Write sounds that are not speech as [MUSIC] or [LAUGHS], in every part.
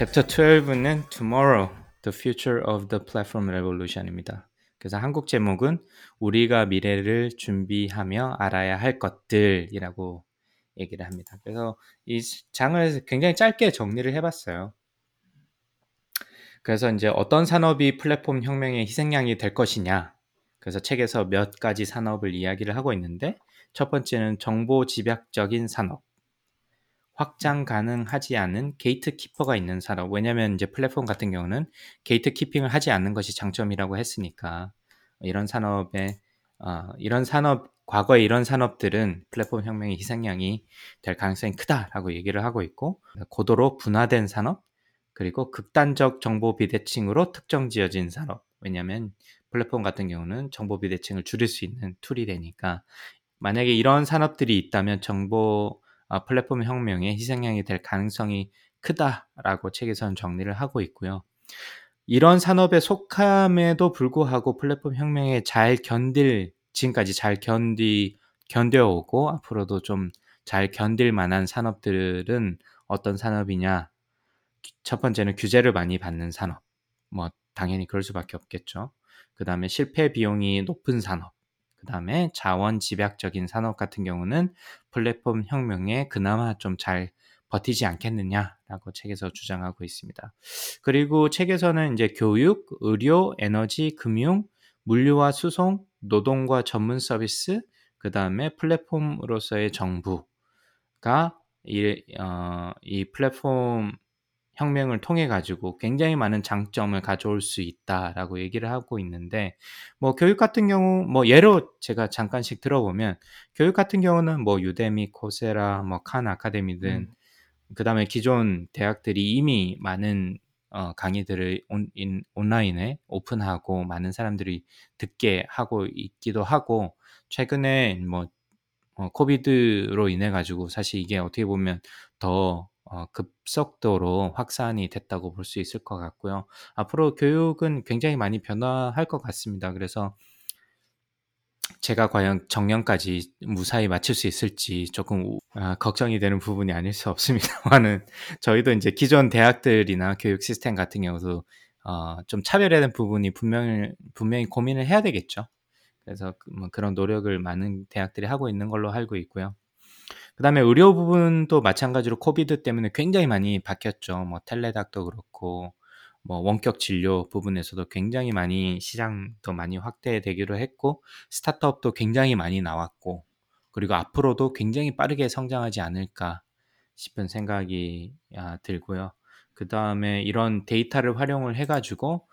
챕터 12는 Tomorrow, The Future of the Platform Revolution입니다. 그래서 한국 제목은 우리가 미래를 준비하며 알아야 할 것들이라고 얘기를 합니다. 그래서 이 장을 굉장히 짧게 정리를 해봤어요. 그래서 이제 어떤 산업이 플랫폼 혁명의 희생양이 될 것이냐. 그래서 책에서 몇 가지 산업을 이야기를 하고 있는데 첫 번째는 정보 집약적인 산업. 확장 가능하지 않은 gatekeeper가 있는 산업. 왜냐하면 이제 플랫폼 같은 경우는 gatekeeping을 하지 않는 것이 장점이라고 했으니까 이런 산업에 어, 이런 산업 과거에 이런 산업들은 플랫폼 혁명의 희생양이 될 가능성이 크다라고 얘기를 하고 있고 고도로 분화된 산업 그리고 극단적 정보 비대칭으로 특정 지어진 산업. 왜냐하면 플랫폼 같은 경우는 정보 비대칭을 줄일 수 있는 tool이 되니까 만약에 이런 산업들이 있다면 정보 어, 플랫폼 혁명의 희생양이 될 가능성이 크다라고 책에서는 정리를 하고 있고요. 이런 산업에 속함에도 불구하고 플랫폼 혁명에 잘 견딜 지금까지 잘 견디 견뎌오고 앞으로도 좀 잘 견딜 만한 산업들은 어떤 산업이냐? 첫 번째는 규제를 많이 받는 산업. 뭐 당연히 그럴 수밖에 없겠죠. 그 다음에 실패 비용이 높은 산업. 그 다음에 자원 집약적인 산업 같은 경우는 플랫폼 혁명에 그나마 좀 잘 버티지 않겠느냐라고 책에서 주장하고 있습니다. 그리고 책에서는 이제 교육, 의료, 에너지, 금융, 물류와 수송, 노동과 전문 서비스, 그 다음에 플랫폼으로서의 정부가 이, 어, 이 플랫폼 혁명을 통해 가지고 굉장히 많은 장점을 가져올 수 있다라고 얘기를 하고 있는데 뭐 교육 같은 경우 뭐 예로 제가 잠깐씩 들어보면 교육 같은 경우는 뭐 유데미, 코세라, 뭐 칸 아카데미 등 음. 그다음에 기존 대학들이 이미 많은 어, 강의들을 온, 인, 온라인에 오픈하고 많은 사람들이 듣게 하고 있기도 하고 최근에 뭐 어, 코비드로 인해 가지고 사실 이게 어떻게 보면 더 어, 급속도로 확산이 됐다고 볼 수 있을 것 같고요. 앞으로 교육은 굉장히 많이 변화할 것 같습니다. 그래서 제가 과연 정년까지 무사히 마칠 수 있을지 조금 우- 아, 걱정이 되는 부분이 아닐 수 없습니다만은 [LAUGHS] 저희도 이제 기존 대학들이나 교육 시스템 같은 경우도 어, 좀 차별화된 부분이 분명히 분명히 고민을 해야 되겠죠. 그래서 그- 뭐 그런 노력을 많은 대학들이 하고 있는 걸로 알고 있고요. 그다음에 의료 부분도 마찬가지로 코비드 때문에 굉장히 많이 바뀌었죠. 뭐 텔레닥도 그렇고 뭐 원격 진료 부분에서도 굉장히 많이 시장도 많이 확대되기로 했고 스타트업도 굉장히 많이 나왔고 그리고 앞으로도 굉장히 빠르게 성장하지 않을까 싶은 생각이 아, 들고요. 그 다음에 이런 데이터를 활용을 해가지고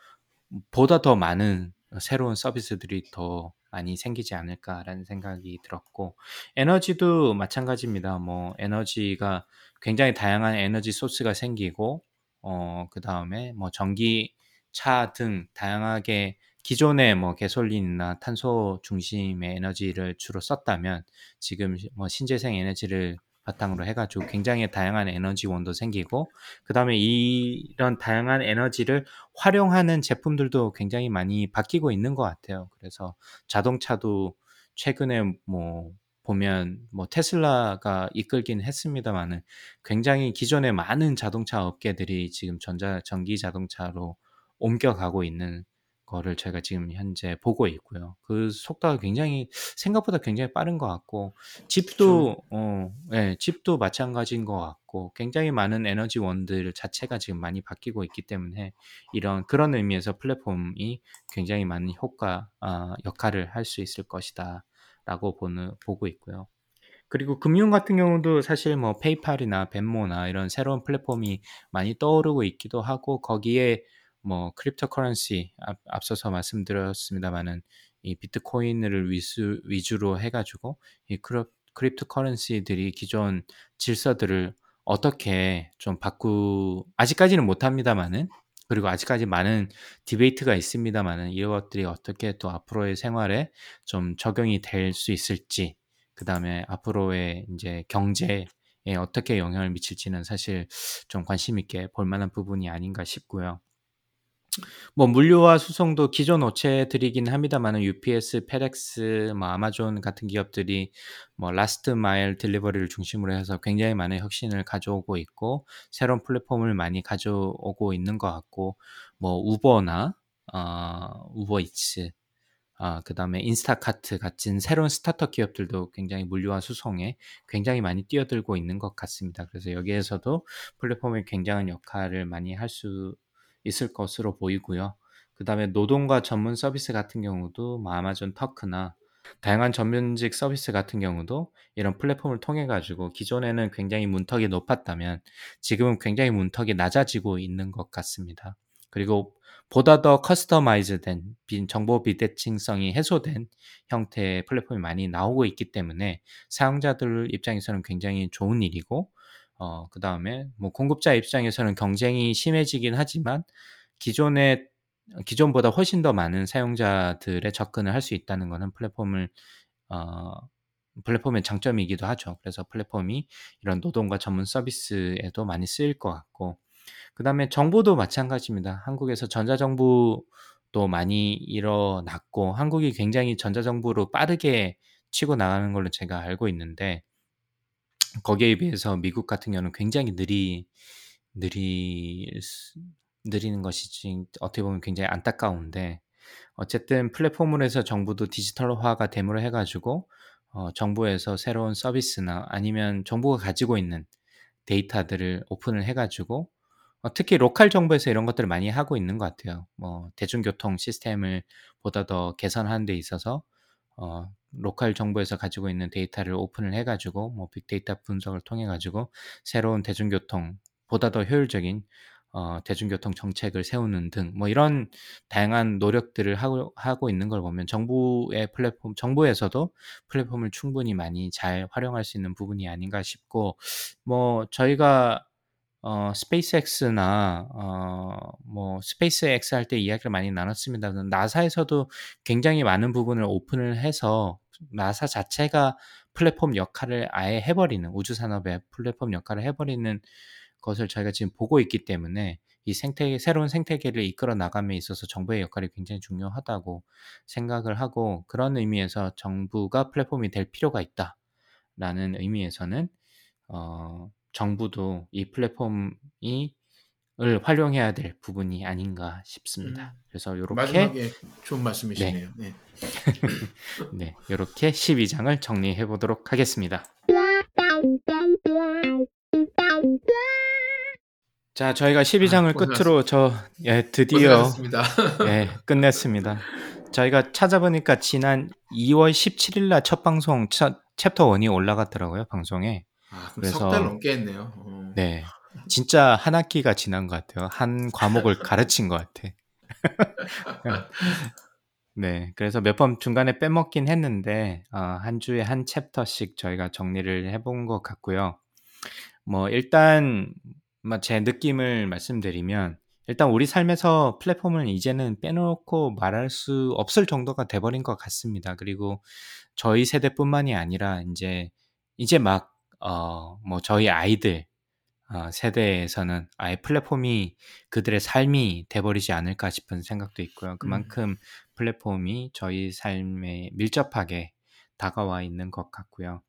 보다 더 많은 새로운 서비스들이 더 많이 생기지 않을까라는 생각이 들었고 에너지도 마찬가지입니다. 뭐 에너지가 굉장히 다양한 에너지 소스가 생기고 어 그다음에 뭐 전기 차 등 다양하게 기존의 뭐 가솔린이나 탄소 중심의 에너지를 주로 썼다면 지금 뭐 신재생 에너지를 바탕으로 해가지고 굉장히 다양한 에너지원도 생기고 그 다음에 이런 다양한 에너지를 활용하는 제품들도 굉장히 많이 바뀌고 있는 것 같아요. 그래서 자동차도 최근에 뭐 보면 뭐 테슬라가 이끌긴 했습니다만은 굉장히 기존의 많은 자동차 업계들이 지금 전자 전기 자동차로 옮겨가고 있는 거를 제가 지금 현재 보고 있고요. 그 속도가 굉장히 생각보다 굉장히 빠른 것 같고 집도 어, 예, 집도 마찬가지인 것 같고 굉장히 많은 에너지 원들 자체가 지금 많이 바뀌고 있기 때문에 이런 그런 의미에서 플랫폼이 굉장히 많은 효과 아, 역할을 할 수 있을 것이다라고 보는 보고 있고요. 그리고 금융 같은 경우도 사실 뭐 PayPal이나 Venmo나 이런 새로운 플랫폼이 많이 떠오르고 있기도 하고 거기에 뭐 cryptocurrency 앞, 앞서서 말씀드렸습니다만은 이 비트코인을 위수, 위주로 해가지고 이 crypt, cryptocurrency들이 기존 질서들을 어떻게 좀 바꾸 아직까지는 못합니다마는 그리고 아직까지 많은 debate가 있습니다마는 이것들이 어떻게 또 앞으로의 생활에 좀 적용이 될 수 있을지 그 다음에 앞으로의 이제 경제에 어떻게 영향을 미칠지는 사실 좀 관심 있게 볼 만한 부분이 아닌가 싶고요. 뭐 물류와 수송도 기존 업체들이긴 합니다만은 UPS, FedEx, 뭐 아마존 같은 기업들이 뭐 last mile delivery를 중심으로 해서 굉장히 많은 혁신을 가져오고 있고 새로운 플랫폼을 많이 가져오고 있는 것 같고 뭐 Uber나 어, Uber Eats 아, 그 다음에 Instacart 같은 새로운 스타트업 기업들도 굉장히 물류와 수송에 굉장히 많이 뛰어들고 있는 것 같습니다. 그래서 여기에서도 플랫폼이 굉장한 역할을 많이 할 수 있을 것으로 보이고요. 그 다음에 노동과 전문 서비스 같은 경우도 뭐 Amazon Turk나 다양한 전문직 서비스 같은 경우도 이런 플랫폼을 통해 가지고 기존에는 굉장히 문턱이 높았다면 지금은 굉장히 문턱이 낮아지고 있는 것 같습니다. 그리고 보다 더 커스터마이즈된 정보 비대칭성이 해소된 형태의 플랫폼이 많이 나오고 있기 때문에 사용자들 입장에서는 굉장히 좋은 일이고 어, 그 다음에 뭐 공급자 입장에서는 경쟁이 심해지긴 하지만 기존의 기존보다 훨씬 더 많은 사용자들의 접근을 할 수 있다는 것은 플랫폼을 어, 플랫폼의 장점이기도 하죠. 그래서 플랫폼이 이런 노동과 전문 서비스에도 많이 쓰일 것 같고 그 다음에 정부도 마찬가지입니다. 한국에서 전자정부도 많이 일어났고 한국이 굉장히 전자정부로 빠르게 치고 나가는 걸로 제가 알고 있는데 거기에 비해서 미국 같은 경우는 굉장히 느리 느리 느리는 것이지 어떻게 보면 굉장히 안타까운데 어쨌든 플랫폼으로 해서 정부도 디지털화가 됨으로 해가지고 어, 정부에서 새로운 서비스나 아니면 정부가 가지고 있는 데이터들을 오픈을 해가지고 어, 특히 local 정부에서 이런 것들을 많이 하고 있는 것 같아요. 뭐 대중교통 시스템을 보다 더 개선하는 데 있어서 어, local 정부에서 가지고 있는 데이터를 오픈을 해가지고 뭐 빅데이터 분석을 통해 가지고 새로운 대중교통 보다 더 효율적인 어, 대중교통 정책을 세우는 등 뭐 이런 다양한 노력들을 하고, 하고 있는 걸 보면 정부의 플랫폼 정부에서도 플랫폼을 충분히 많이 잘 활용할 수 있는 부분이 아닌가 싶고 뭐 저희가 어 SpaceX나 어 뭐 SpaceX 할 때 이야기를 많이 나눴습니다. NASA에서도 굉장히 많은 부분을 오픈을 해서 나사 자체가 플랫폼 역할을 아예 해 버리는 우주 산업의 플랫폼 역할을 해 버리는 것을 저희가 지금 보고 있기 때문에 이 생태계 새로운 생태계를 이끌어 나감에 있어서 정부의 역할이 굉장히 중요하다고 생각을 하고 그런 의미에서 정부가 플랫폼이 될 필요가 있다라는 의미에서는 어 정부도 이 플랫폼이 을 활용해야 될 부분이 아닌가 싶습니다. 음. 그래서 마지막에 좋은 말씀이시네요. 네. 네, [LAUGHS] 요렇게 12장을 정리해 보도록 하겠습니다. 자, 저희가 12장을 아, 끝으로 저 예, 드디어 고생하셨습니다. 예, 끝냈습니다. 저희가 찾아보니까 지난 2월 17일 날 첫 방송 첫 챕터 1이 올라갔더라고요, 방송에. 아, 그래서- 석 달 넘게 했네요. 어. 네. 진짜 한 학기가 지난 것 같아요. 한 과목을 [LAUGHS] 가르친 것 같아. [LAUGHS] 네. 그래서 몇 번 중간에 빼먹긴 했는데, 어, 한 주에 한 챕터씩 저희가 정리를 해본 것 같고요. 뭐, 일단, 뭐제 느낌을 말씀드리면, 일단 우리 삶에서 플랫폼을 이제는 빼놓고 말할 수 없을 정도가 돼버린 것 같습니다. 그리고 저희 세대뿐만이 아니라, 이제, 이제 막, 어, 뭐, 저희 아이들, 어, 세대에서는 아예 플랫폼이 그들의 삶이 돼버리지 않을까 싶은 생각도 있고요. 그만큼 플랫폼이 저희 삶에 밀접하게 다가와 있는 것 같고요.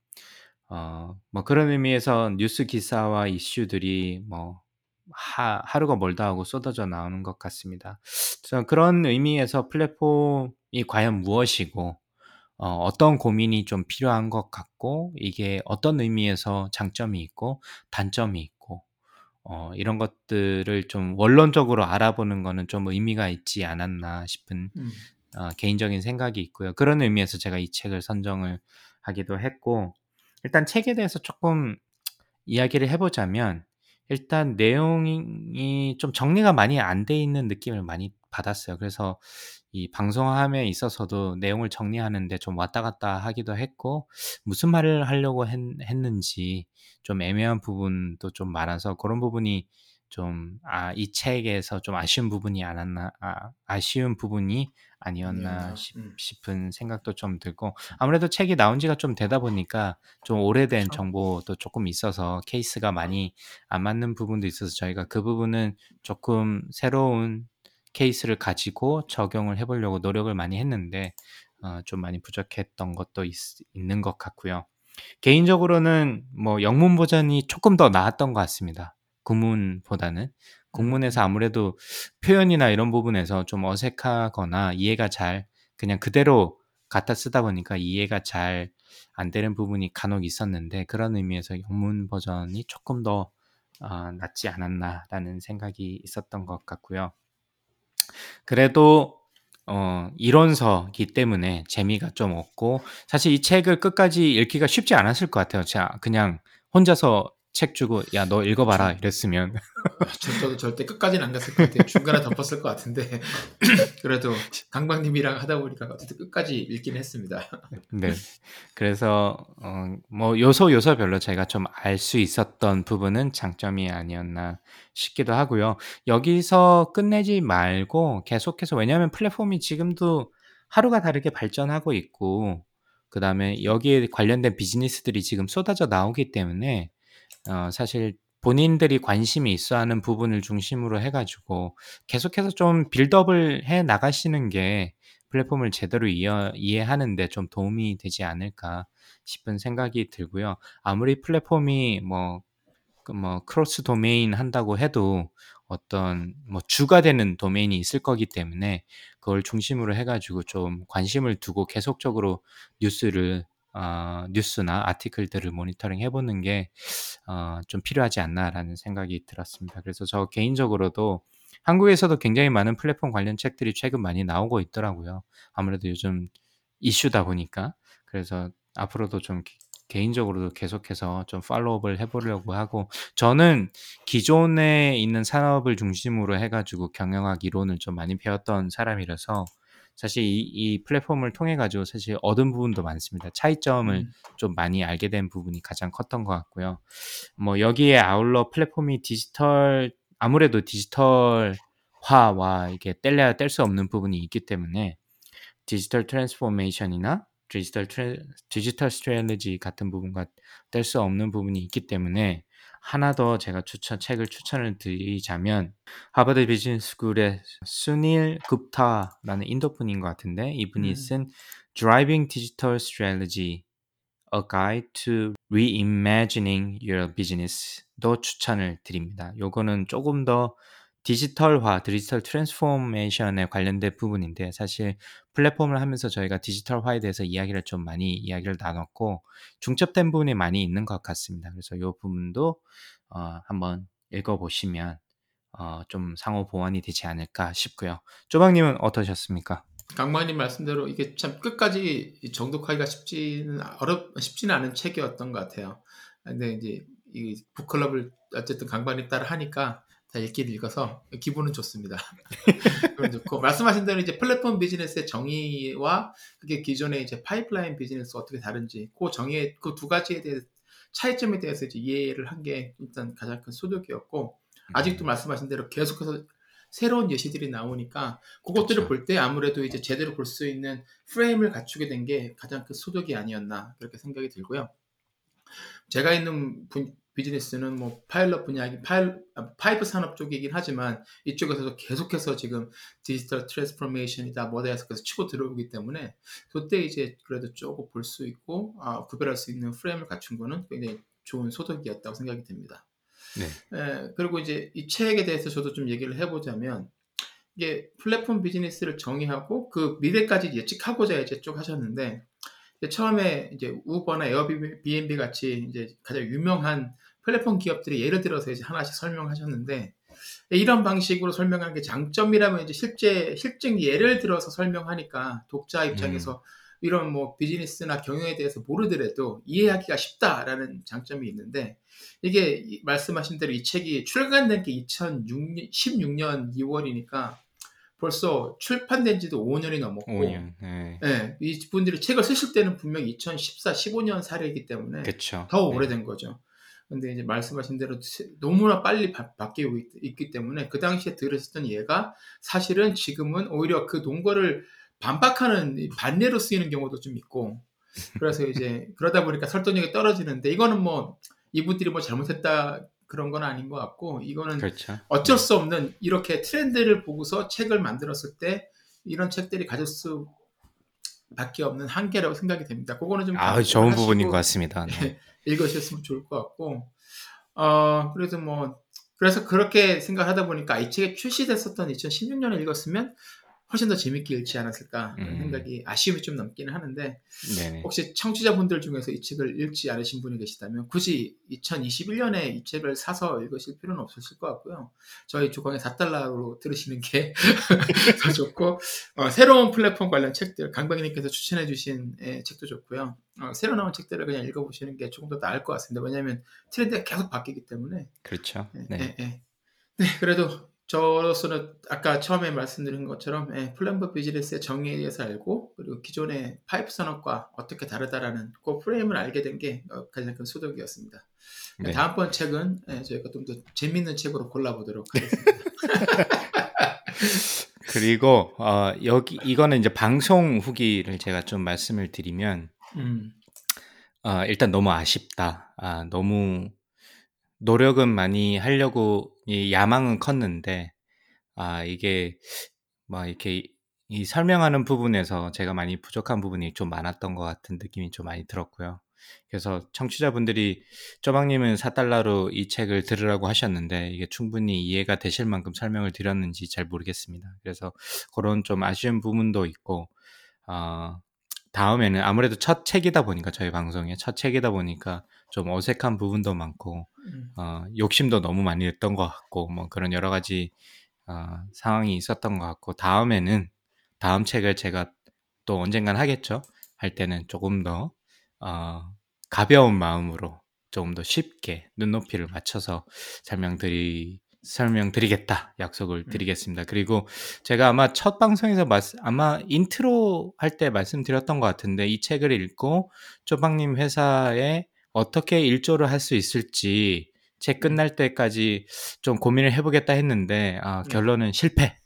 어, 뭐 그런 의미에서 뉴스 기사와 이슈들이 뭐 하, 하루가 멀다 하고 쏟아져 나오는 것 같습니다. 그래서 그런 의미에서 플랫폼이 과연 무엇이고 어, 어떤 고민이 좀 필요한 것 같고 이게 어떤 의미에서 장점이 있고 단점이 있고 어, 이런 것들을 좀 원론적으로 알아보는 거는 좀 의미가 있지 않았나 싶은 음. 어, 개인적인 생각이 있고요. 그런 의미에서 제가 이 책을 선정을 하기도 했고 일단 책에 대해서 조금 이야기를 해보자면 일단 내용이 좀 정리가 많이 안 돼 있는 느낌을 많이 받았어요. 그래서 이 방송함에 있어서도 내용을 정리하는데 좀 왔다 갔다 하기도 했고 무슨 말을 하려고 했, 했는지 좀 애매한 부분도 좀 많아서 그런 부분이 좀 아 이 책에서 좀 아쉬운 부분이 않았나 아, 아쉬운 부분이 아니었나. 싶, 음. 싶은 생각도 좀 들고 아무래도 책이 나온 지가 좀 되다 보니까 좀 오래된. 정보도 조금 있어서 케이스가 많이 안 맞는 부분도 있어서 저희가 그 부분은 조금 새로운 케이스를 가지고 적용을 해보려고 노력을 많이 했는데 어, 좀 많이 부족했던 것도 있, 있는 것 같고요. 개인적으로는 뭐 영문 버전이 조금 더 나았던 것 같습니다. 구문보다는 국문에서 음. 아무래도 표현이나 이런 부분에서 좀 어색하거나 이해가 잘 그냥 그대로 갖다 쓰다 보니까 이해가 잘 안 되는 부분이 간혹 있었는데 그런 의미에서 영문 버전이 조금 더 어, 낫지 않았나라는 생각이 있었던 것 같고요. 그래도 어, 이론서기 때문에 재미가 좀 없고 사실 이 책을 끝까지 읽기가 쉽지 않았을 것 같아요. 제가 그냥 혼자서 책 주고 야 너 읽어봐라 이랬으면 저, 저도 절대 끝까지는 안 갔을 것 같아요. 중간에 덮었을 것 같은데 [LAUGHS] 그래도 강박님이랑 하다 보니까 어쨌든 끝까지 읽긴 했습니다. [LAUGHS] 네. 그래서 어, 뭐 요소 요소별로 제가 좀 알 수 있었던 부분은 장점이 아니었나 싶기도 하고요. 여기서 끝내지 말고 계속해서 왜냐하면 플랫폼이 지금도 하루가 다르게 발전하고 있고 그 다음에 여기에 관련된 비즈니스들이 지금 쏟아져 나오기 때문에 어, 사실 본인들이 관심이 있어 하는 부분을 중심으로 해 가지고 계속해서 좀 빌드업을 해 나가시는 게 플랫폼을 제대로 이해, 이해하는 데 좀 도움이 되지 않을까 싶은 생각이 들고요. 아무리 플랫폼이 뭐, 그 뭐, cross domain 한다고 해도 어떤 뭐 주가 되는 도메인이 있을 거기 때문에 그걸 중심으로 해가지고 좀 관심을 두고 계속적으로 뉴스를 어, 뉴스나 article들을 모니터링 해보는 게 어, 좀 필요하지 않나라는 생각이 들었습니다. 그래서 저 개인적으로도 한국에서도 굉장히 많은 플랫폼 관련 책들이 최근 많이 나오고 있더라고요. 아무래도 요즘 이슈다 보니까 그래서 앞으로도 좀 개인적으로도 계속해서 좀 팔로우업을 해보려고 하고 저는 기존에 있는 산업을 중심으로 해가지고 경영학 이론을 좀 많이 배웠던 사람이라서 사실 이, 이 플랫폼을 통해 가지고 사실 얻은 부분도 많습니다. 차이점을 음. 좀 많이 알게 된 부분이 가장 컸던 것 같고요. 뭐 여기에 아울러 플랫폼이 디지털 아무래도 디지털화와 이게 뗄래야 뗄 수 없는 부분이 있기 때문에 digital transformation이나 digital stra, digital strategy 같은 부분과 뗄 수 없는 부분이 있기 때문에 하나 더 제가 추천 책을 추천을 드리자면 Harvard Business School의 수닐 굽타라는 인도 분인 것 같은데 이분이 음. 쓴 Driving Digital Strategy A Guide to Reimagining Your Business도 추천을 드립니다. 요거는 조금 더 디지털화, digital transformation에 관련된 부분인데 사실 플랫폼을 하면서 저희가 디지털화에 대해서 이야기를 좀 많이 이야기를 나눴고 중첩된 부분이 많이 있는 것 같습니다. 그래서 이 부분도 어, 한번 읽어보시면 어, 좀 상호 보완이 되지 않을까 싶고요. 쪼박님은 어떠셨습니까? 강박님 말씀대로 이게 참 끝까지 정독하기가 쉽지는 어렵 쉽지는 않은 책이었던 것 같아요. 근데 이제 이 북클럽을 어쨌든 강반님 따라 하니까 다 읽긴 읽어서 기분은 좋습니다. [LAUGHS] 기분 좋고 말씀하신 대로 이제 플랫폼 비즈니스의 정의와 그게 기존의 이제 파이프라인 비즈니스 어떻게 다른지 그 정의 그 두 가지에 대해 차이점에 대해서 이제 이해를 한 게 일단 가장 큰 소득이었고 아직도 말씀하신 대로 계속해서 새로운 예시들이 나오니까 그것들을 그쵸. 볼때 아무래도 이제 제대로 볼 수 있는 프레임을 갖추게 된 게 가장 큰 소득이 아니었나 그렇게 생각이 들고요. 제가 있는 분- 비즈니스는 뭐 파일럿 분야이긴 파일, 아, 파이프 산업 쪽이긴 하지만 이쪽에서도 계속해서 지금 digital transformation이다 뭐다 해서 계속 치고 들어오기 때문에 그때 이제 그래도 조금 볼 수 있고 아, 구별할 수 있는 프레임을 갖춘 거는 굉장히 좋은 소득이었다고 생각이 듭니다. 네. 에, 그리고 이제 이 책에 대해서 저도 좀 얘기를 해보자면 이게 플랫폼 비즈니스를 정의하고 그 미래까지 예측하고자 이제 쭉 하셨는데 처음에 이제 우버나 에어비앤비 같이 이제 가장 유명한 플랫폼 기업들이 예를 들어서 이제 하나씩 설명하셨는데 이런 방식으로 설명하는 게 장점이라면 이제 실제 실증 예를 들어서 설명하니까 독자 입장에서 이런 뭐 비즈니스나 경영에 대해서 모르더라도 이해하기가 쉽다라는 장점이 있는데 이게 이- 말씀하신 대로 이 책이 출간된 게 2016년 2월이니까 벌써 출판된 지도 5년이 넘었고 5년. 네. 예, 이 분들이 책을 쓰실 때는 분명 2014, 15년 사례이기 때문에 그렇죠. 더 오래된 거죠. 근데 이제 말씀하신 대로 너무나 빨리 바, 뀌고 있, 기 때문에 그 당시에 들으셨던 얘가 사실은 지금은 오히려 그 논거를 반박하는 반례로 쓰이는 경우도 좀 있고 그래서 이제 [LAUGHS] 그러다 보니까 설득력이 떨어지는데 이거는 뭐 이분들이 뭐 잘못했다 그런 건 아닌 것 같고 이거는 그렇죠. 어쩔 수 없는 이렇게 트렌드를 보고서 책을 만들었을 때 이런 책들이 가질 수 밖에 없는 한계라고 생각이 됩니다. 그거는 좀 아, 좋은 부분인 것 같습니다. 네. 읽으셨으면 좋을 것 같고 어 그래서 뭐 그래서 그렇게 생각하다 보니까 이 책이 출시됐었던 2016년에 읽었으면 훨씬 더 재밌게 읽지 않았을까 음. 생각이 아쉬움이 좀 남기는 하는데 네네. 혹시 청취자분들 중에서 이 책을 읽지 않으신 분이 계시다면 굳이 2021년에 이 책을 사서 읽으실 필요는 없으실 것 같고요. 저희 주광의 4달러로 들으시는 게 [LAUGHS] 더 좋고 어, 새로운 플랫폼 관련 책들 강박님께서 추천해 주신 예, 책도 좋고요. 어, 새로 나온 책들을 그냥 읽어보시는 게 조금 더 나을 것 같습니다. 왜냐하면 트렌드가 계속 바뀌기 때문에 그렇죠. 네. 네, 네. 네 그래도 저로서는 아까 처음에 말씀드린 것처럼 예, 플랫폼 비즈니스의 정의에 대해서 알고 그리고 기존의 파이프 산업과 어떻게 다르다라는 그 프레임을 알게 된게 어, 가장 큰 소득이었습니다. 네. 다음번 책은 예, 저희가 좀 더 재밌는 책으로 골라보도록 하겠습니다. [LAUGHS] 그리고 어, 여기 이거는 이제 방송 후기를 제가 좀 말씀을 드리면 음. 어, 일단 너무 아쉽다. 아, 너무 노력은 많이 하려고 이 야망은 컸는데 아 이게 뭐 이렇게 이 설명하는 부분에서 제가 많이 부족한 부분이 좀 많았던 것 같은 느낌이 좀 많이 들었고요. 그래서 청취자분들이 쪼박님은 4달러로 이 책을 들으라고 하셨는데 이게 충분히 이해가 되실 만큼 설명을 드렸는지 잘 모르겠습니다. 그래서 그런 좀 아쉬운 부분도 있고 어, 다음에는 아무래도 첫 책이다 보니까 저희 방송에 첫 책이다 보니까 좀 어색한 부분도 많고 음. 어, 욕심도 너무 많이 냈던 것 같고 뭐 그런 여러 가지 어, 상황이 있었던 것 같고 다음에는 다음 책을 제가 또 언젠간 하겠죠 할 때는 조금 더 어, 가벼운 마음으로 조금 더 쉽게 눈높이를 맞춰서 설명드리 설명드리겠다 약속을 음. 드리겠습니다. 그리고 제가 아마 첫 방송에서 말씀, 아마 인트로 할 때 말씀드렸던 것 같은데 이 책을 읽고 쪼박님 회사에 어떻게 일조를 할 수 있을지 책 음. 끝날 때까지 좀 고민을 해보겠다 했는데 아, 음. 결론은 실패.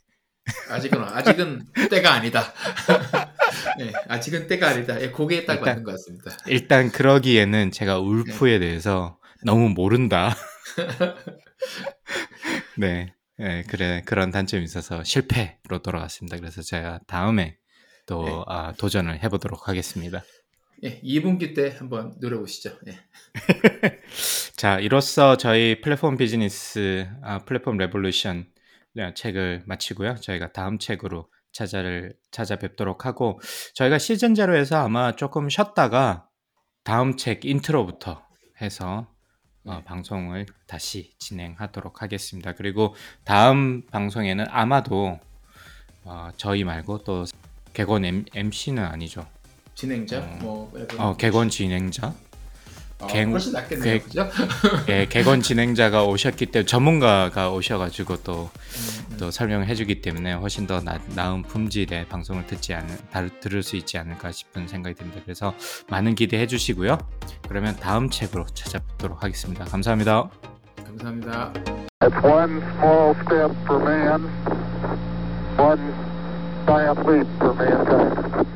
아직은 아직은 때가 아니다. [LAUGHS] 네, 아직은 때가 아니다. 예, 그게 딱 일단, 맞는 것 같습니다. 일단 그러기에는 제가 울프에 네. 대해서 너무 모른다. [LAUGHS] 네, 네, 그래 그런 단점이 있어서 실패로 돌아갔습니다. 그래서 제가 다음에 또 네. 아, 도전을 해보도록 하겠습니다. 예, 2분기 때 한번 노려보시죠. 예. [LAUGHS] 자, 이로써 저희 플랫폼 비즈니스 아, Platform Revolution 책을 마치고요. 저희가 다음 책으로 찾아를 찾아뵙도록 하고 저희가 시즌 zero에서 아마 조금 쉬었다가 다음 책 intro부터 해서 어, 네. 방송을 다시 진행하도록 하겠습니다. 그리고 다음 방송에는 아마도 어, 저희 말고 또 객원 M, MC는 아니죠. 진행자? 어, 뭐 어, 객원 진행자? 아, 개, 훨씬 낫겠네요, 그죠? [LAUGHS] 예, 개건 진행자가 오셨기 때문에 전문가가 오셔가지고 또, 음, 음. 또 설명을 해주기 때문에 훨씬 더 나, 나은 품질의 방송을 듣지 않을, 들을 수 있지 않을까 싶은 생각이 듭니다. 그래서 많은 기대해 주시고요. 그러면 다음 책으로 찾아뵙도록 하겠습니다. 감사합니다. 감사합니다. It's one small step for man, one giant leap for mankind.